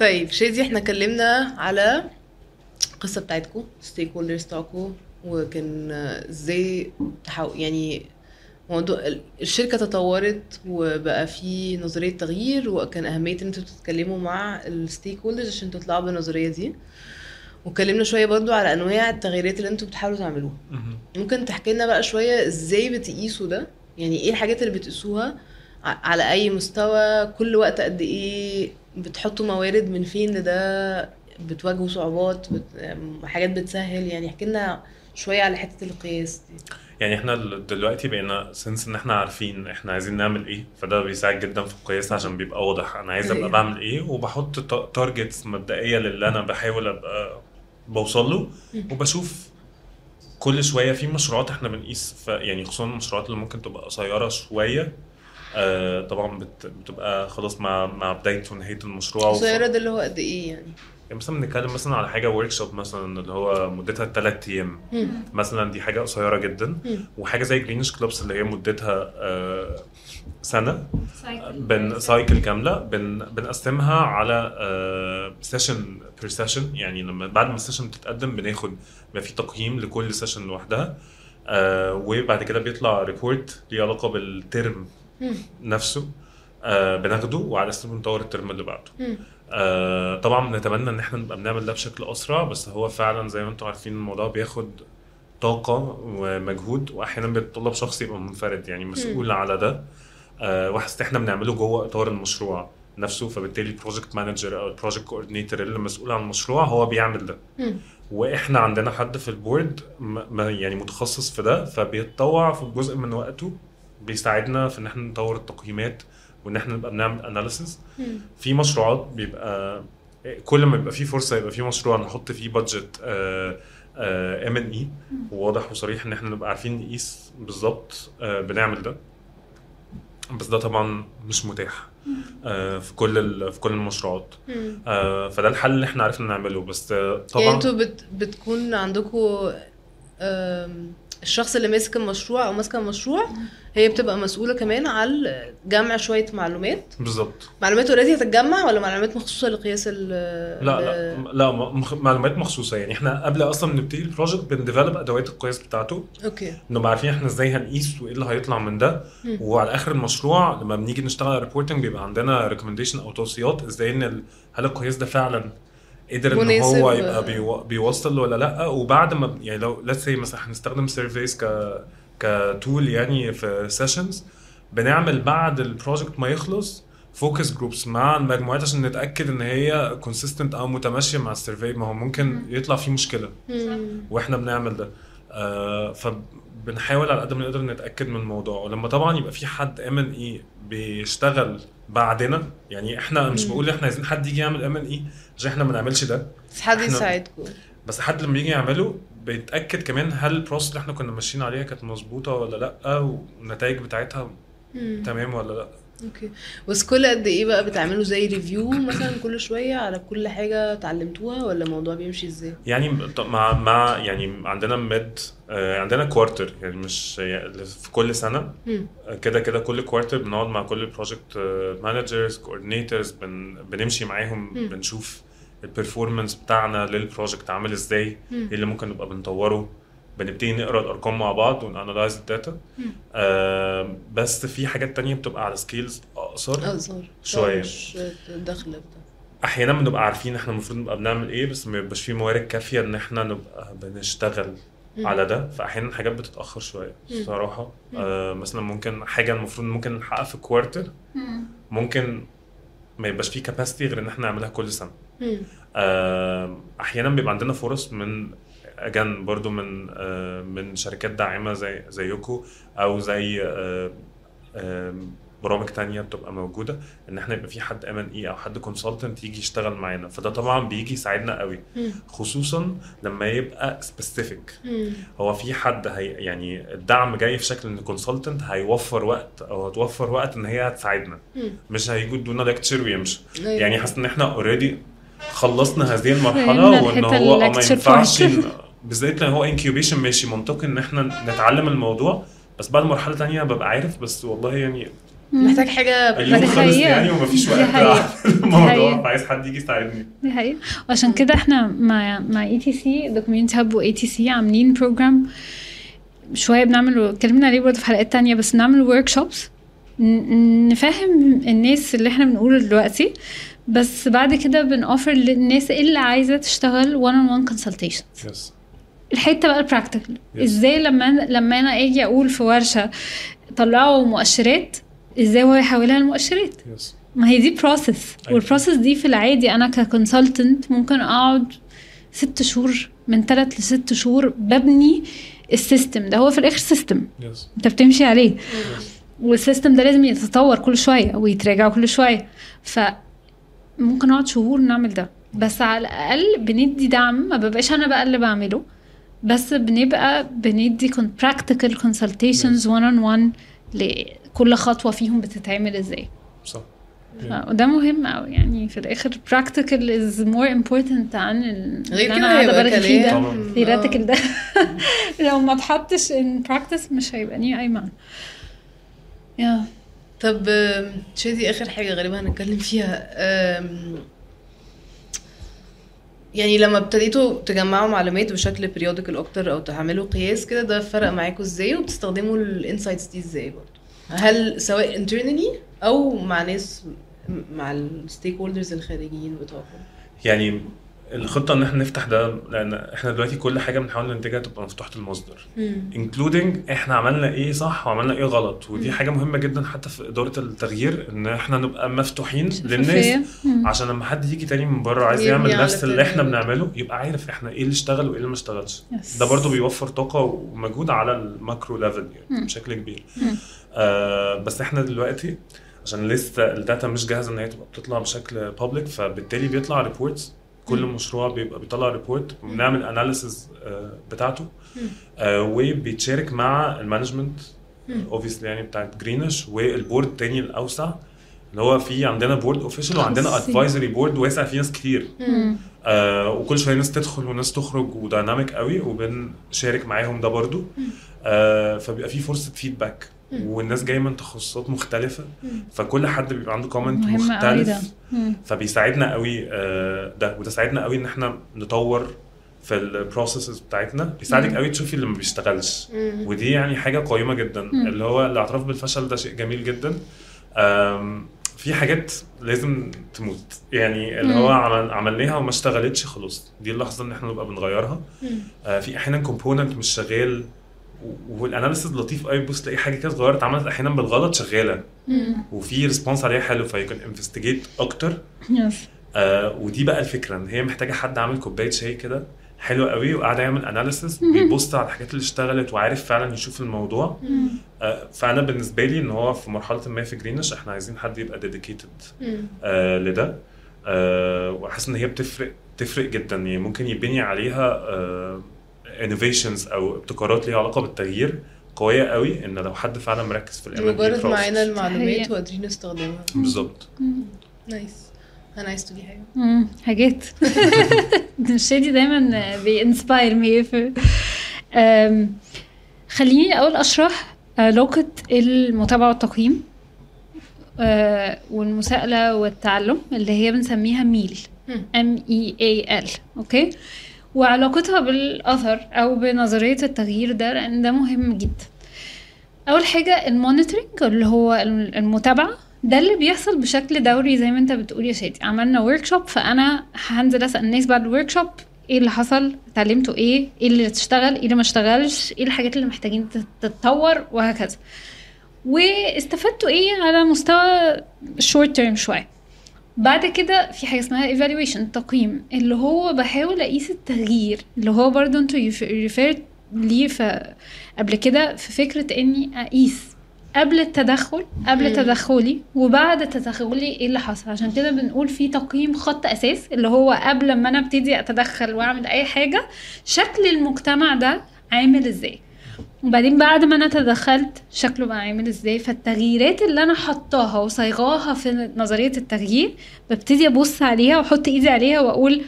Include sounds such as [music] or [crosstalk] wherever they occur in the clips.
طيب شادي إحنا اتكلمنا على القصة بتاعتكم stakeholders بتاعكم وكان إزاي. يعني موضوع ال- الشركة تطورت وبقى في نظرية تغيير وكان أهمية إن أنتوا تتكلموا مع ال stakeholders عشان تطلعوا بالنظرية دي واتكلمنا شوية برضو على أنواع التغييرات اللي أنتوا بتحاولوا تعملوها. ممكن تحكي لنا بقى شوية إزاي بتقيسوا ده يعني إيه الحاجات اللي بتقيسوها على أي مستوى؟ كل وقت قد إيه بتحطوا موارد؟ من فين لده؟ بتواجهوا صعوبات؟ بت... حاجات بتسهل؟ يعني احكي لنا شوية على حتة القياس دي. يعني إحنا دلوقتي بقينا since إن إحنا عارفين إحنا عايزين نعمل إيه فده بيساعد جدا في القياس عشان بيبقى واضح أنا عايز أبقى أيوة. بعمل إيه وبحط targets مبدئيه للي أنا بحاول أبقى بوصل له وبشوف كل شوية في مشروعات إحنا بنقيس ف يعني خصوصا المشروعات اللي ممكن تبقى قصيرة شوية آه طبعا بت بتبقى خلاص مع مع بداية ونهاية المشروع قصيرة ده اللي هو قد إيه يعني؟ يعني مثلا بنتكلم مثلا على حاجة workshop مثلا اللي هو مدتها ثلاث أيام. مثلا دي حاجة قصيرة جدا. مم. وحاجة زي Greenish clubs اللي هي مدتها آه، سنة. cycle بن cycle كاملة. بن بنقسمها على session per session يعني لما بعد ما ال session بتتقدم بناخد بيبقى في تقييم لكل session لوحدها آه، وبعد كده بيطلع report ليه علاقة بال term. نفسه آه، بناخده وعلى أساس بنطور ال term اللي بعده. آه طبعا بنتمنى إن إحنا نبقى بنعمل ده بشكل أسرع بس هو فعلا زي ما أنتم عارفين الموضوع بياخد طاقة ومجهود واحيانا بيتطلب شخص يبقى منفرد يعني مسؤول على ده آه وبس إحنا بنعمله جوه إطار المشروع نفسه فبالتالي ال project manager أو ال project coordinator اللي مسؤول عن المشروع هو بيعمل ده. وإحنا عندنا حد في ال board يعني متخصص في ده فبيتطوع في جزء من وقته بيساعدنا في إن إحنا نطور التقييمات وإن إحنا نبقى بنعمل analysis. في مشروعات بيبقى كل ما يبقى في فرصة يبقى في مشروع نحط فيه budget M and E وواضح وصريح إن إحنا نبقى عارفين نقيس بالظبط آه، بنعمل ده. بس ده طبعا مش متاح آه، في كل ال- في كل المشروعات. آه، فده الحل اللي إحنا عرفنا نعمله بس يعني طبعا أنتوا بت... بتكون عندكم الشخص اللي ماسك المشروع أو ماسكة المشروع هي بتبقى مسؤولة كمان على جمع شوية معلومات. بالظبط. معلومات already هتتجمع ولا معلومات مخصوصة لقياس ال لا لا لا مخ- معلومات مخصوصة. يعني إحنا قبل أصلا نبتدي ال project بن develop أدوات القياس بتاعته. okay. نبقى عارفين إحنا إزاي هنقيس وإيه اللي هيطلع من ده. مم. وعلى آخر المشروع لما بنيجي نشتغل على reporting بيبقى عندنا recommendation أو توصيات إزاي إن ال- هل القياس ده فعلا قدر إن. هو يبقى بيو- بيوصل ولا لأ وبعد ما يعني لو let's say مثلا هنستخدم surveys ك ك tool يعني في sessions بنعمل بعد ال project ما يخلص focus groups مع المجموعات عشان نتأكد إن هي consistent أو متماشية مع ال survey ما هو ممكن يطلع فيه مشكلة. وإحنا بنعمل ده آه فبنحاول على قد ما نقدر نتأكد من الموضوع ولما طبعا يبقى في حد M and E بيشتغل بعدنا يعني إحنا مش. بقول إحنا عايزين حد يجي يعمل M and E عشان إحنا ما بنعملش ده بس حد يساعدكم بس حد لما يجي يعمله بيتأكد كمان هل ال process اللي إحنا كنا ماشيين عليها كانت مظبوطة ولا لأ والنتائج بتاعتها مم. تمام ولا لأ okay بس كل قد إيه بقى بتعملوا زي review مثلا كل شوية على كل حاجة اتعلمتوها ولا الموضوع بيمشي إزاي يعني مع مع يعني عندنا mid آه عندنا quarter يعني مش يعني في كل سنة. كده كده كل quarter بنقعد مع كل project managers coordinators بن بنمشي معاهم. بنشوف ال performance بتاعنا لل project عامل إزاي. إيه اللي ممكن نبقى بنطوره بنبتدي نقرا الأرقام مع بعض ون analyze ال data. آه بس في حاجات تانية بتبقى على scales أقصر. اصغر شوية. مش داخله أحيانا بنبقى عارفين إحنا المفروض نبقى بنعمل إيه بس ما يبقاش في موارد كافية إن إحنا نبقى بنشتغل مم. على ده. فأحيانا حاجات بتتأخر شوية. الصراحه آه مثلا ممكن حاجة المفروض ممكن نحققها في quarter ممكن ما يبقاش فيه capacity غير إن إحنا نعملها كل سنة. آه، أحيانا بيبقى عندنا فرص من again برضو من آه، من شركات داعمة زي زيكم أو زي آه، آه، برامج تانية بتبقى موجودة إن إحنا يبقى في حد M and E أو حد consultant يجي يشتغل معانا فده طبعا بيجي يساعدنا قوي. خصوصا لما يبقى specific. هو في حد هي يعني الدعم جاي في شكل إن consultant هيوفر وقت أو هتوفر وقت إن هي هتساعدنا. مش هيجوا يدونا lecture ويمشوا أيوة. يعني حاسس إن إحنا already خلصنا هذه المرحلة وإن الحتة هو ما ينفعش بالذات لأن هو incubation ماشي منطقي إن إحنا نتعلم الموضوع. بس بعد مرحله تانية ببقى عارف بس والله يعني محتاج حاجة اليوم خلص. يعني ومفيش وقت الموضوع. فعايز حد يجي يساعدني. دي حقيقة. وعشان كده إحنا مع مع ITC Document Hub و ITC عاملين program شوية بنعمل اتكلمنا عليه برضه في حلقات تانية بس بنعمل workshops نفهم الناس اللي إحنا بنقوله دلوقتي. بس بعد كده بنوفر للناس اللي عايزة تشتغل one on one consultations. yes الحتة بقى ال practical Yes. إزاي لما أنا لما أنا أجي أقول في ورشة طلعوا مؤشرات إزاي هو يحولها لمؤشرات؟ yes ما هي دي process أيوة. وال process دي في العادي أنا ك consultant ممكن أقعد ست شهور من ثلاث لست شهور ببني ال system ده. هو في الآخر system yes أنت بتمشي عليه. وال system ده لازم يتطور كل شوية ويتراجع كل شوية. ف ممكن أقعد شهور نعمل ده. بس على الأقل بندي دعم ما ببقاش أنا بقى اللي بعمله. بس بنبقى بندي practical consultations one on one لكل خطوة فيهم بتتعمل إزاي. صح. وده مهم قوي يعني في الآخر practical is more important عن ال- غير كده هيبقى كلام. theoretical آه. ده [laughs] لو ما اتحطش in practice مش هيبقى ليه أي معنى. يا طب شادي آخر حاجة غالبا هنتكلم فيها. يعني لما ابتديتوا تجمعوا معلومات بشكل periodical أكتر أو تعملوا قياس كده ده فرق معاكم إزاي؟ وبتستخدموا ال insights دي إزاي برضه هل سواء internally أو مع ناس مع ال stakeholders الخارجيين بتوعكم؟ يعني الخطة إن إحنا نفتح ده لأن إحنا دلوقتي كل حاجة بنحاول ننتجها تبقى مفتوحة المصدر including إحنا عملنا إيه صح وعملنا إيه غلط ودي حاجة مهمة جدا حتى في إدارة التغيير إن إحنا نبقى مفتوحين للناس. مم. عشان لما حد يجي تاني من بره عايز يعمل نفس اللي إحنا. بنعمله يبقى عارف إحنا إيه اللي اشتغل وإيه اللي ما اشتغلش. ده برضو بيوفر طاقة ومجهود على ال macro level يعني بشكل كبير مم. آه بس إحنا دلوقتي عشان لسه ال data مش جاهزة إن هي تبقى بتطلع بشكل public فبالتالي بيطلع reports كل مشروع بيبقى بيطلع report وبنعمل analysis بتاعته آه وبيتشارك مع ال management obviously يعني بتاعت جرينش وال board التاني الأوسع اللي هو في عندنا board official وعندنا. advisory board واسع فيه ناس كتير. آه وكل شوية ناس تدخل وناس تخرج و dynamic قوي وبنشارك معاهم ده برضو. آه فبيبقى في فرصة feedback والناس جاية من تخصصات مختلفة. فكل حد بيبقى عنده comment مختلف. فبيساعدنا قوي آه ده. وده ساعدنا قوي إن إحنا نطور في ال processes بتاعتنا. بيساعدك قوي تشوفي اللي ما بيشتغلش. ودي يعني حاجة قيمة جدا. اللي هو الأعتراف بالفشل ده شيء جميل جدا. في حاجات لازم تموت. يعني اللي هو عمل عملناها وما اشتغلتش خلاص. دي اللحظة إن إحنا نبقى بنغيرها. آه، في أحيانا component مش شغال. و- وال analysis لطيف قوي. بص تلاقي حاجة كده صغيرة اتعملت أحيانا بالغلط شغالة. وفي response عليها حلو فيكون investigate أكتر. yes. آه ودي بقى الفكرة إن هي محتاجة حد عامل كوباية شاي كده حلو قوي وقاعد يعمل analysis بيبص على الحاجات اللي اشتغلت وعارف فعلا يشوف الموضوع. آه فأنا بالنسبة لي إن هو في مرحلة ما في جرينش إحنا عايزين حد يبقى ديديكيتد آه لده. آه وحاسس إن هي بتفرق تفرق جدا يعني ممكن يبني عليها آه انوفيشنز أو ابتكارات ليها علاقة بالتغيير قوية قوي إن لو حد فعلا مركز في الام مجرد معانا المعلومات. وقادرين نستخدمها. بالظبط. نايس أنا عايز تقولي حاجة. مم. حاجات. [laughs] الشادي دايما بينسباير مي في خليني الأول أشرح علاقه المتابعة والتقييم آه، والمساءلة والتعلم اللي هي بنسميها MEAL. M E A L okay؟ وعلاقتها بالأثر أو بنظرية التغيير ده لأن ده مهم جدا. أول حاجة ال monitoring اللي هو المتابعة ده اللي بيحصل بشكل دوري زي ما أنت بتقول يا شادي عملنا work فأنا هنزل أسأل الناس بعد ال work إيه اللي حصل؟ اتعلمتوا إيه؟ إيه اللي تشتغل إيه اللي ما اشتغلش؟ إيه الحاجات اللي محتاجين تت- تتطور؟ وهكذا. واستفدتوا إيه؟ على مستوى short term شوية. بعد كده في حاجة اسمها evaluation تقييم اللي هو بحاول أقيس التغيير اللي هو برضه أنتوا referred ليه قبل كده في فكرة إني أقيس قبل التدخل قبل. تدخلي وبعد تدخلي إيه اللي حصل عشان كده بنقول في تقييم خط أساس اللي هو قبل ما أنا أبتدي أتدخل وأعمل أي حاجة شكل المجتمع ده عامل إزاي وبعدين بعد ما أنا تدخلت شكله بقى عامل إزاي؟ فالتغييرات اللي أنا حطاها وصيغاها في نظرية التغيير ببتدي أبص عليها وأحط إيدي عليها وأقول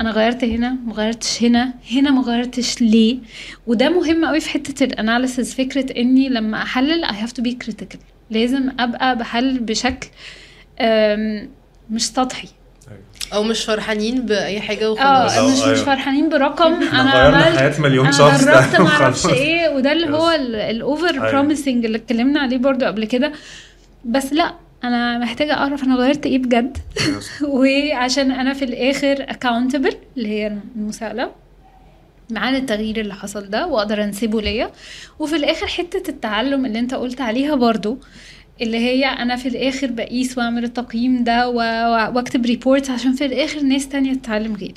أنا غيرت هنا ما غيرتش هنا هنا ما غيرتش ليه؟ وده مهم قوي في حتة الاناليسز فكرة إني لما أحلل I have to be critical. لازم أبقى بحل بشكل مش سطحي. أو مش فرحانين بأي حاجة وخلاص آه لا، مش مش أيوة. فرحانين برقم أنا عملت حياة مليون أنا شخص جربت ما وخلاص. إيه وده اللي هو. ال over أيوة. promising اللي اتكلمنا عليه برضو قبل كده بس لا أنا محتاجة أعرف أنا غيرت إيه بجد. [laughs] وعشان أنا في الآخر accountable اللي هي المساءلة معانا التغيير اللي حصل ده وأقدر أنسبه ليا وفي الآخر حتة التعلم اللي أنت قلت عليها برضو اللي هي أنا في الآخر بقيس وأعمل التقييم ده وأكتب report عشان في الآخر ناس تانية تتعلم غيري.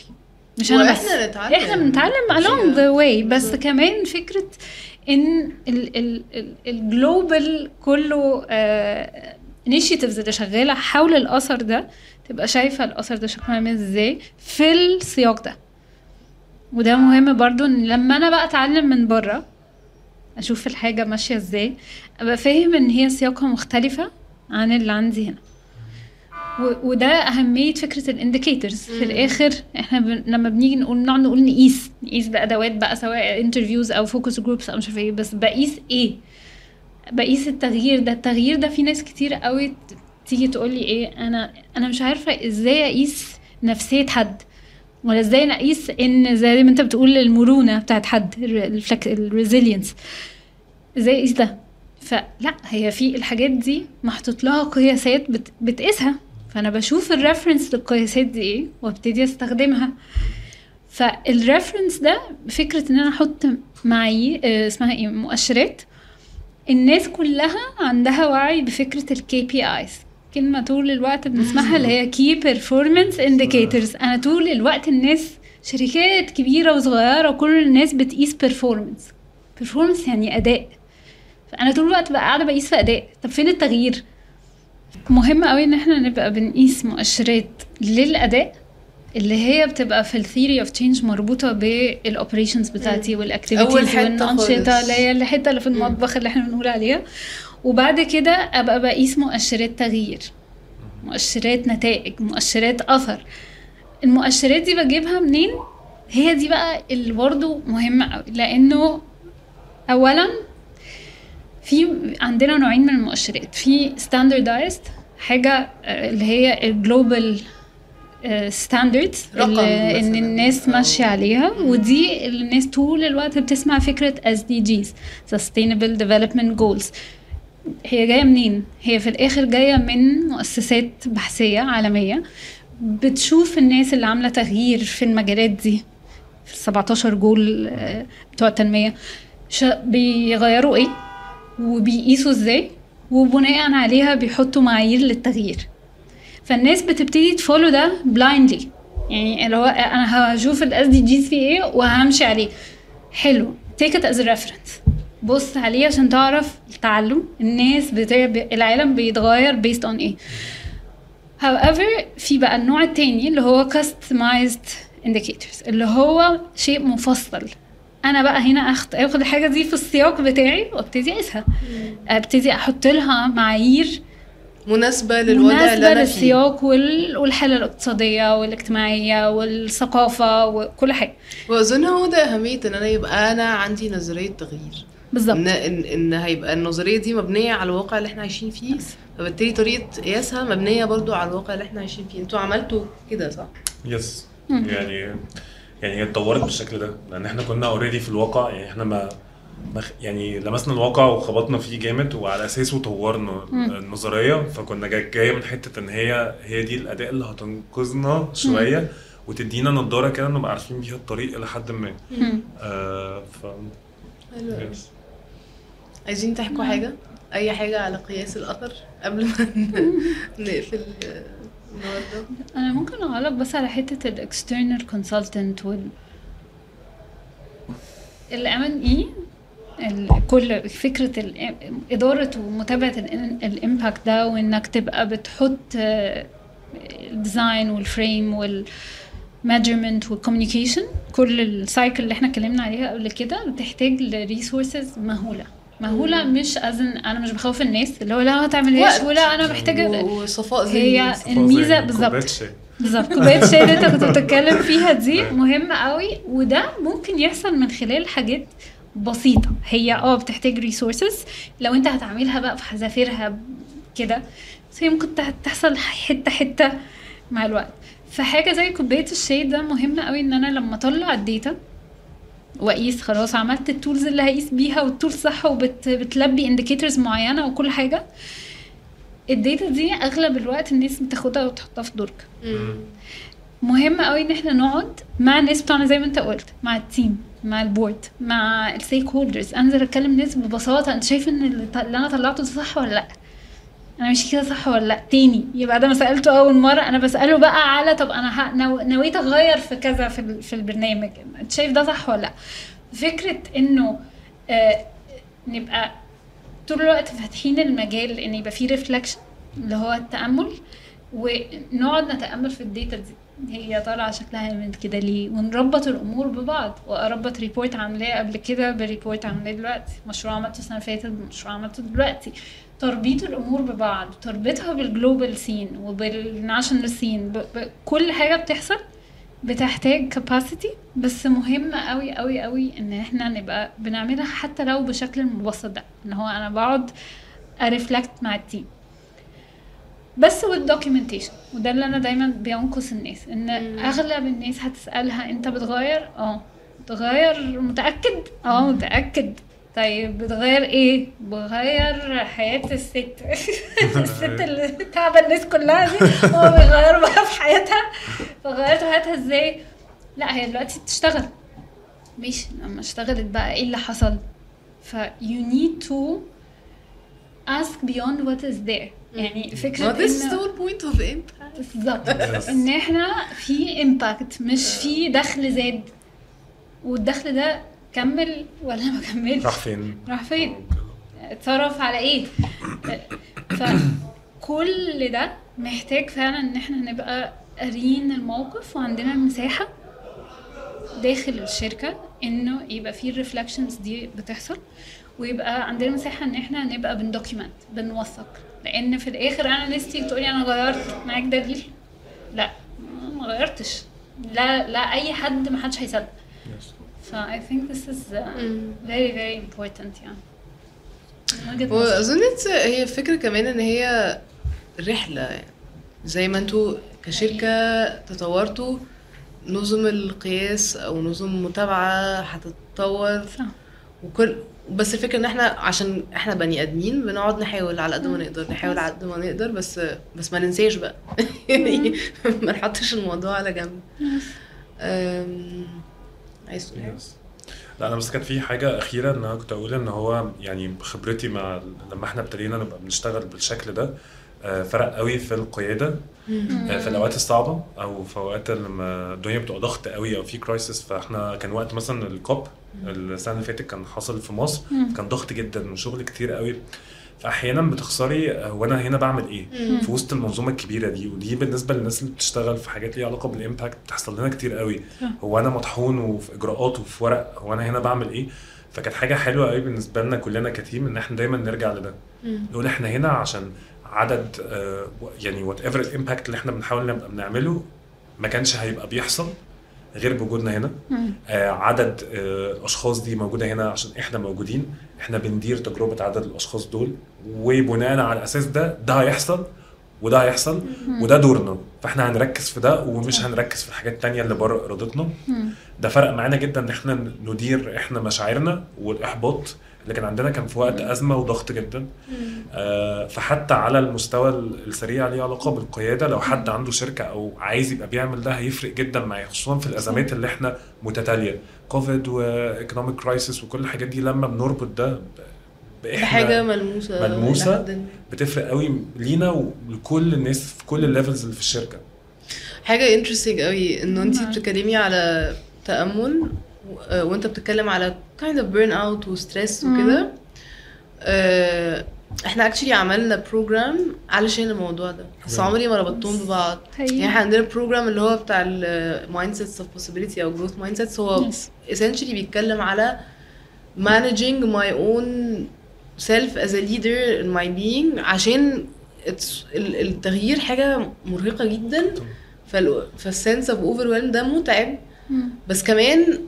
مش أنا بس. نتعلم. إحنا بنتعلم along the way. بس بالظبط. كمان فكرة إن ال global كله initiatives اللي شغالة حول الأثر ده تبقى شايفة الأثر ده شكله عامل إزاي في السياق ده. وده مهم برضو إن لما أنا بقى أتعلم من بره أشوف الحاجة ماشية إزاي. أبقى فاهم إن هي سياقها مختلفة عن اللي عندي هنا. وده أهمية فكرة ال indicators في. الآخر إحنا ب... لما بنيجي نقول نقعد نقول نقيس. نقيس بادوات بقى سواء interviews أو focus groups أو مش عارفة إيه. بس بقيس إيه؟ بقيس التغيير ده. التغيير ده في ناس كتير قوي تيجي تقول لي إيه أنا أنا مش عارفة إزاي أقيس نفسية حد. ولا إزاي أنا اقيس ان زي ما انت بتقول المرونة بتاعت حد ال resilience إزاي اقيس ده؟ فلا هي في الحاجات دي محطوط لها قياسات بت... بتقيسها. فأنا بشوف ال reference للقياسات دي إيه وابتدي استخدمها. فال reference ده فكرة إن أنا أحط معي آه، اسمها إيه؟ مؤشرات. الناس كلها عندها وعي بفكرة ال KPIs كلمة طول الوقت بنسمعها اللي هي key performance indicators أنا طول الوقت الناس شركات كبيرة وصغيرة وكل الناس بتقيس performance performance يعني أداء. فأنا طول الوقت بقى قاعدة بقيس في أداء. طب فين التغيير؟ مهم قوي إن إحنا نبقى بنقيس مؤشرات للأداء اللي هي بتبقى في ال theory of change مربوطة بال operations بتاعتي وال activities والأنشطة. اللي هي الحتة اللي في المطبخ اللي إحنا بنقول عليها. وبعد كده أبقى بقيس مؤشرات تغيير مؤشرات نتائج مؤشرات أثر. المؤشرات دي بجيبها منين؟ هي دي بقى اللي برضه مهمه قوي لأنه اولا في عندنا نوعين من المؤشرات. في standardized حاجة آه، اللي هي ال global standards رقم إن. الناس أو- ماشية عليها. ودي اللي الناس طول الوقت بتسمع فكرة SDGs Sustainable Development Goals. هي جاية منين؟ هي في الآخر جاية من مؤسسات بحثية عالمية بتشوف الناس اللي عاملة تغيير في المجالات دي في ال 17 جول آه، بتوع التنمية. بيغيروا إيه؟ وبيقيسوا إزاي؟ وبناء عليها بيحطوا معايير للتغيير. فالناس بتبتدي ت follow ده blindly يعني اللي هو أنا هشوف ال SDGs فيه إيه وهمشي عليه. حلو. take it as reference بص عليه عشان تعرف التعلم. الناس بت... العالم بيتغير based on إيه however في بقى النوع التاني اللي هو customized indicators اللي هو شيء مفصل. أنا بقى هنا اخد آخد الحاجة دي في السياق بتاعي وأبتدي أقيسها. أبتدي أحط لها معايير مناسبة للوضع اللي مناسبة أنا فيه. للسياق وال... والحالة الاقتصادية والاجتماعية والثقافة وكل حاجة. وأظن هو ده أهمية إن أنا يبقى أنا عندي نظرية تغيير. بالظبط. ان ان إن هيبقى النظرية دي مبنية على الواقع اللي إحنا عايشين فيه. فبالتالي طريقة قياسها مبنية برضو على الواقع اللي إحنا عايشين فيه. أنتوا عملتوا كده صح؟ yes. يعني يعني هي اتطورت بالشكل ده. لأن إحنا كنا already في الواقع. يعني إحنا ما يعني لمسنا الواقع وخبطنا فيه جامد وعلى أساسه طورنا. النظرية. فكنا جاي جاية من حتة إن هي هي دي الأداة اللي هتنقذنا شوية وتدينا نضارة كده نبقى عارفين بيها الطريق إلى حد ما. آه ف حلو أوي. yes. عايزين تحكوا حاجة؟ أي حاجة على قياس الأثر قبل ما [laughs] نقفل آه، النهارده؟ أنا ممكن اعلق بس على حتة ال external consultant وال ال M&E كل فكرة ال- إدارة ومتابعة ال impact ده وإنك تبقى بتحط آه، الديزاين والفريم والميجرمنت والكوميونيكيشن كل ال cycle اللي إحنا اتكلمنا عليها قبل كده بتحتاج ل resources مهولة مهولة مش أظن أنا مش بخوف الناس اللي هو لا ما تعملهاش. ولا أنا محتاجة وصفاء هي ذهني الميزة بالظبط. بالظبط كوباية [laughs] الشاي اللي أنت كنت بتتكلم فيها دي [laughs] مهمه قوي وده ممكن يحصل من خلال حاجات بسيطة هي آه بتحتاج resources لو أنت هتعملها بقى في حذافيرها كده بس هي ممكن تح- تحصل حتة حتة مع الوقت فحاجة زي كوباية الشاي ده مهم قوي إن أنا لما أطلع ال data واقيس خلاص عملت ال tools اللي هقيس بيها وال tools صح وبتلبي indicators معينة وكل حاجة. ال data دي أغلب الوقت الناس بتاخدها وتحطها في درج. مهم قوي إن إحنا نقعد مع الناس بتوعنا زي ما أنت قلت مع ال team مع ال board مع ال stakeholders أنزل أكلم ناس ببساطة أنت شايف إن اللي أنا طلعته ده صح ولا لأ؟ أنا مش كده صح ولا لأ؟ تاني يبقى ده ما سألته أول مرة أنا بسأله بقى على طب أنا نويت أغير في كذا في, في البرنامج أنت شايف ده صح ولا لأ؟ فكرة إنه آه نبقى طول الوقت فاتحين المجال إن يبقى فيه reflection اللي هو التأمل ونقعد نتأمل في ال data دي. هي طالعة شكلها عامل كده ليه؟ ونربط الأمور ببعض. وأربط report عاملاه قبل كده ب report عاملاه دلوقتي. مشروع عملته السنة اللي فاتت بمشروع عملته دلوقتي. تربط الأمور ببعض تربطها بال global scene وبال national scene كل حاجة بتحصل بتحتاج capacity بس مهم قوي قوي قوي إن إحنا نبقى بنعملها حتى لو بشكل المبسط ده ان هو أنا بقعد ا reflect مع ال team بس وال documentation وده اللي أنا دايما بينقص الناس إن. أغلب الناس هتسألها أنت بتغير؟ آه. بتغير متأكد؟ آه متأكد. طيب بتغير إيه؟ بغير حياة الست. [laughs] الست اللي تعبى الناس كلها دي هو بيغير بقى في حياتها. فغيرت حياتها إزاي؟ لأ هي دلوقتي بتشتغل. ماشي لما اشتغلت بقى إيه اللي حصل؟ ف you need to ask beyond what is there. يعني فكرة Well, this is the whole point of impact. بالظبط. إن إحنا في امباكت مش في دخل زاد. والدخل ده كمل ولا ما كملش؟ راح فين؟ راح فين؟ اتصرف على إيه؟ فكل ده محتاج فعلا إن إحنا نبقى قاريين الموقف وعندنا المساحة داخل الشركة إنه يبقى في ال reflections دي بتحصل ويبقى عندنا مساحة إن إحنا نبقى بن document بنوثق. لأن في الآخر honestly تقولي أنا غيرت معاك دليل لا ما غيرتش. لا لا أي حد ما حدش هيصدق. Yes. ف I think this is uh, مم. very very important يعني. واظن it's- هي فكره كمان إن هي رحلة. يعني زي ما أنتوا كشركة تطورتوا نظم القياس أو نظم المتابعه هتتطور. وكل بس الفكرة إن إحنا عشان إحنا بني آدمين بنقعد نحاول على قد ما نقدر نحاول على قد ما نقدر بس بس ما ننساش بقى. [laughs] يعني ما نحطش الموضوع على جنب. عايز تقول حاجة؟ Yes. لا أنا بس كان في حاجة أخيرة إن أنا كنت أقول إن هو يعني بخبرتي مع لما إحنا ابتدينا نبقى بنشتغل بالشكل ده آه، فرق قوي في القيادة آه، في الأوقات الصعبة أو في أوقات لما الدنيا بتبقى ضغط قوي أو في كرايسيس فإحنا كان وقت مثلا الكوب السنة اللي فاتت كان حصل في مصر. كان ضغط جدا وشغل كتير قوي فأحيانا بتخسري آه، هو أنا هنا بعمل إيه؟ في وسط المنظومة الكبيرة دي ودي بالنسبة للناس اللي بتشتغل في حاجات ليها علاقة بال impact بتحصل لنا كتير قوي. صح. هو أنا مطحون وفي إجراءات وفي ورق هو أنا هنا بعمل إيه؟ فكانت حاجة حلوة قوي بالنسبة لنا كلنا ك team إن إحنا دايما نرجع لده. نقول إحنا هنا عشان عدد آه، يعني whatever ال impact اللي إحنا بنحاول نبقى بنعمله ما كانش هيبقى بيحصل. غير بوجودنا هنا. آه، عدد آه، الأشخاص دي موجودة هنا عشان إحنا موجودين. إحنا بندير تجربة عدد الأشخاص دول. وبناء على الأساس ده ده هيحصل وده هيحصل وده دورنا. فإحنا هنركز في ده ومش هنركز في الحاجات التانية اللي بره إرادتنا. ده فرق معانا جدا إن إحنا ندير إحنا مشاعرنا والإحباط كان عندنا كان في وقت أزمة وضغط جدا. آه، فحتى على المستوى السريع ليه علاقة بالقيادة لو حد عنده شركة أو عايز يبقى بيعمل ده هيفرق جدا معاه خصوصا في الأزمات اللي إحنا متتالية. COVID و economic crisis وكل الحاجات دي لما بنربط ده بحاجة ملموسة ما. بتفرق قوي لينا ولكل الناس في كل ال levels اللي في الشركة. حاجة interesting قوي إنه انت نعم. بتتكلمي على تأمل آه، وأنت بتتكلم على kind of burn out و stress. وكده. آه، إحنا actually عملنا program علشان الموضوع ده. بس. عمري ما ربطتهم ببعض. يعني إحنا عندنا program اللي هو بتاع ال mindsets of possibility أو growth mindsets هو essentially بيتكلم على managing my own self as a leader in my being عشان التغيير حاجة مرهقة جدا. فال فالسنس اوف overwhelm ده متعب. بس كمان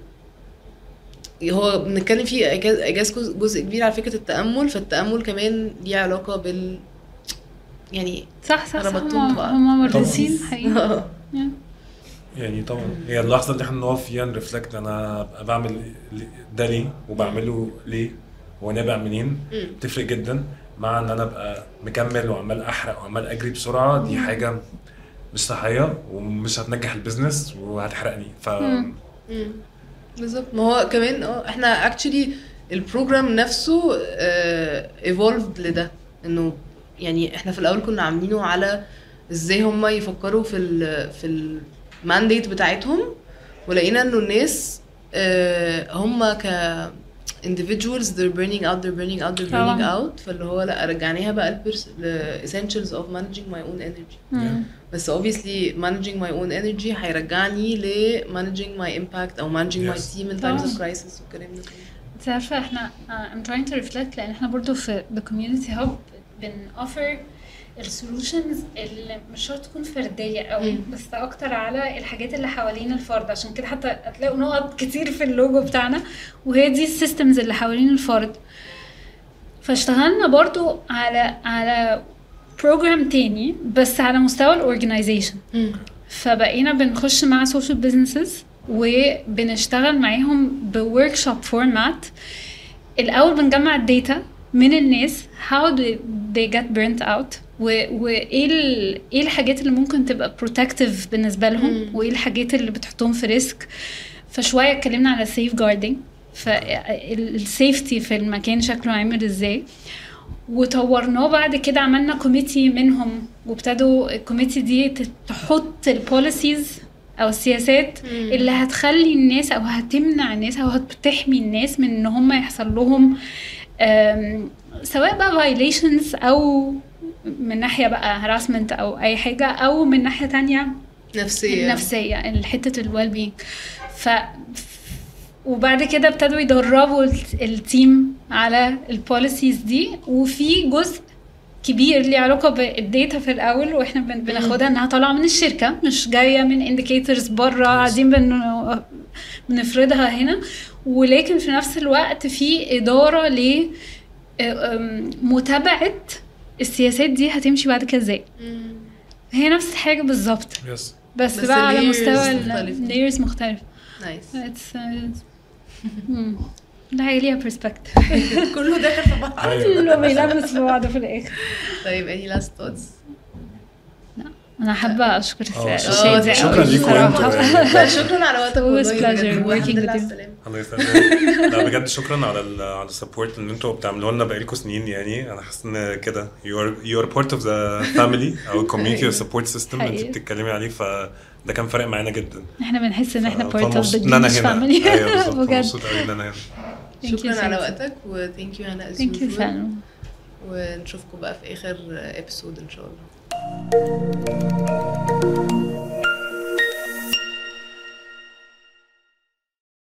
هو بنتكلم فيه إيجاز جزء- كبير على فكرة التأمل فالتأمل كمان ليه علاقة بال يعني صح صح صح. ربطتهم هم مدرسين حقيقي. [laughs] يعني طبعا. هي اللحظة اللي إحنا نقف فيها ن reflect أنا ابقى بعمل ده ليه وبعمله ليه هو نابع منين. بتفرق جدا. مع إن أنا ابقى مكمل وعمال أحرق وعمال أجري بسرعة دي حاجة مش صحية ومش هتنجح ال business وهتحرقني. ف. بالظبط. ما هو كمان آه إحنا actually ال program نفسه evolved لده. انه يعني إحنا في الأول كنا عاملينه على إزاي هم يفكروا في ال في المانديت بتاعتهم ولقينا انه الناس آه، هم ك individuals they're burning out they're burning out they're burning طبعاً. out فاللي هو لا رجعناها بقى البرس essentials of managing my own energy مم. بس obviously managing my own energy هيرجعني ل managing my impact او managing my Yes. team in طبعاً. times of crisis والكلام ده كله انت عارفه احنا uh, I'm trying to reflect لان احنا برضو في the community hub بن offer ال solutions اللي مش شرط تكون فردية قوي مم. بس أكتر على الحاجات اللي حوالين الفرد. عشان كده حتى هتلاقوا نقط كتير في اللوجو بتاعنا وهي دي ال systems اللي حوالين الفرد. فاشتغلنا برضو على على program تاني بس على مستوى ال organization فبقينا بنخش مع social businesses وبنشتغل معاهم ب workshop format الأول بنجمع ال data من الناس how do they get burnt out و- وايه إيه الحاجات اللي ممكن تبقى protective بالنسبة لهم مم. وإيه الحاجات اللي بتحطهم في risk فشوية اتكلمنا على safeguarding فال safety في المكان شكله عامل إزاي وطورناه بعد كده عملنا committee منهم وابتدوا ال committee دي تحط ال policies أو السياسات مم. اللي هتخلي الناس أو هتمنع الناس أو هتحمي الناس من إن هم يحصل لهم سواء بقى violations أو من ناحية بقى harassment أو أي حاجة أو من ناحية تانية نفسية. النفسية حتة ال well-being ف وبعد كده ابتدوا يدربوا ال ت- ال team على ال policies دي وفي جزء كبير ليه علاقة بال data في الأول وإحنا بن- بناخدها إنها طالعة من الشركة مش جاية من indicators بره قاعدين بن بنفرضها هنا. ولكن في نفس الوقت في إدارة ل أم، متابعة السياسات دي هتمشي بعد كده إزاي. هي نفس الحاجة بالظبط. yes بس, بس بقى على مستوى مختلفة. layers مختلف nice it's uh, مم. ده حاجة ليها perspective. [laughs] كله داخل في بعض. كله بيلمس في بعضه في الآخر. طيب any last thoughts? أنا حابة أشكر آه، شادي شكراً ليكم. [laughs] لا شكرا على وقتك It was والله. الله يسلمك. لا بجد شكرا على ال على السبورت اللي أنتوا بتعملوه لنا بقالكم سنين يعني. أنا حاسس إن كده you are you are part of the family أو community or support system اللي انت. بتتكلمي عليه. فده كان فارق معانا جدا. إحنا بنحس إن إحنا ف- part of the فمبسوط. ان أنا Greenish هنا. family. أيوه بالظبط. [laughs] بجد مبسوط قوي ان أنا هنا. Thank you, شكرا على. وقتك و thank you هنا as Thank you usual. فعلا ونشوفكم بقى في آخر ابيسود إن شاء الله.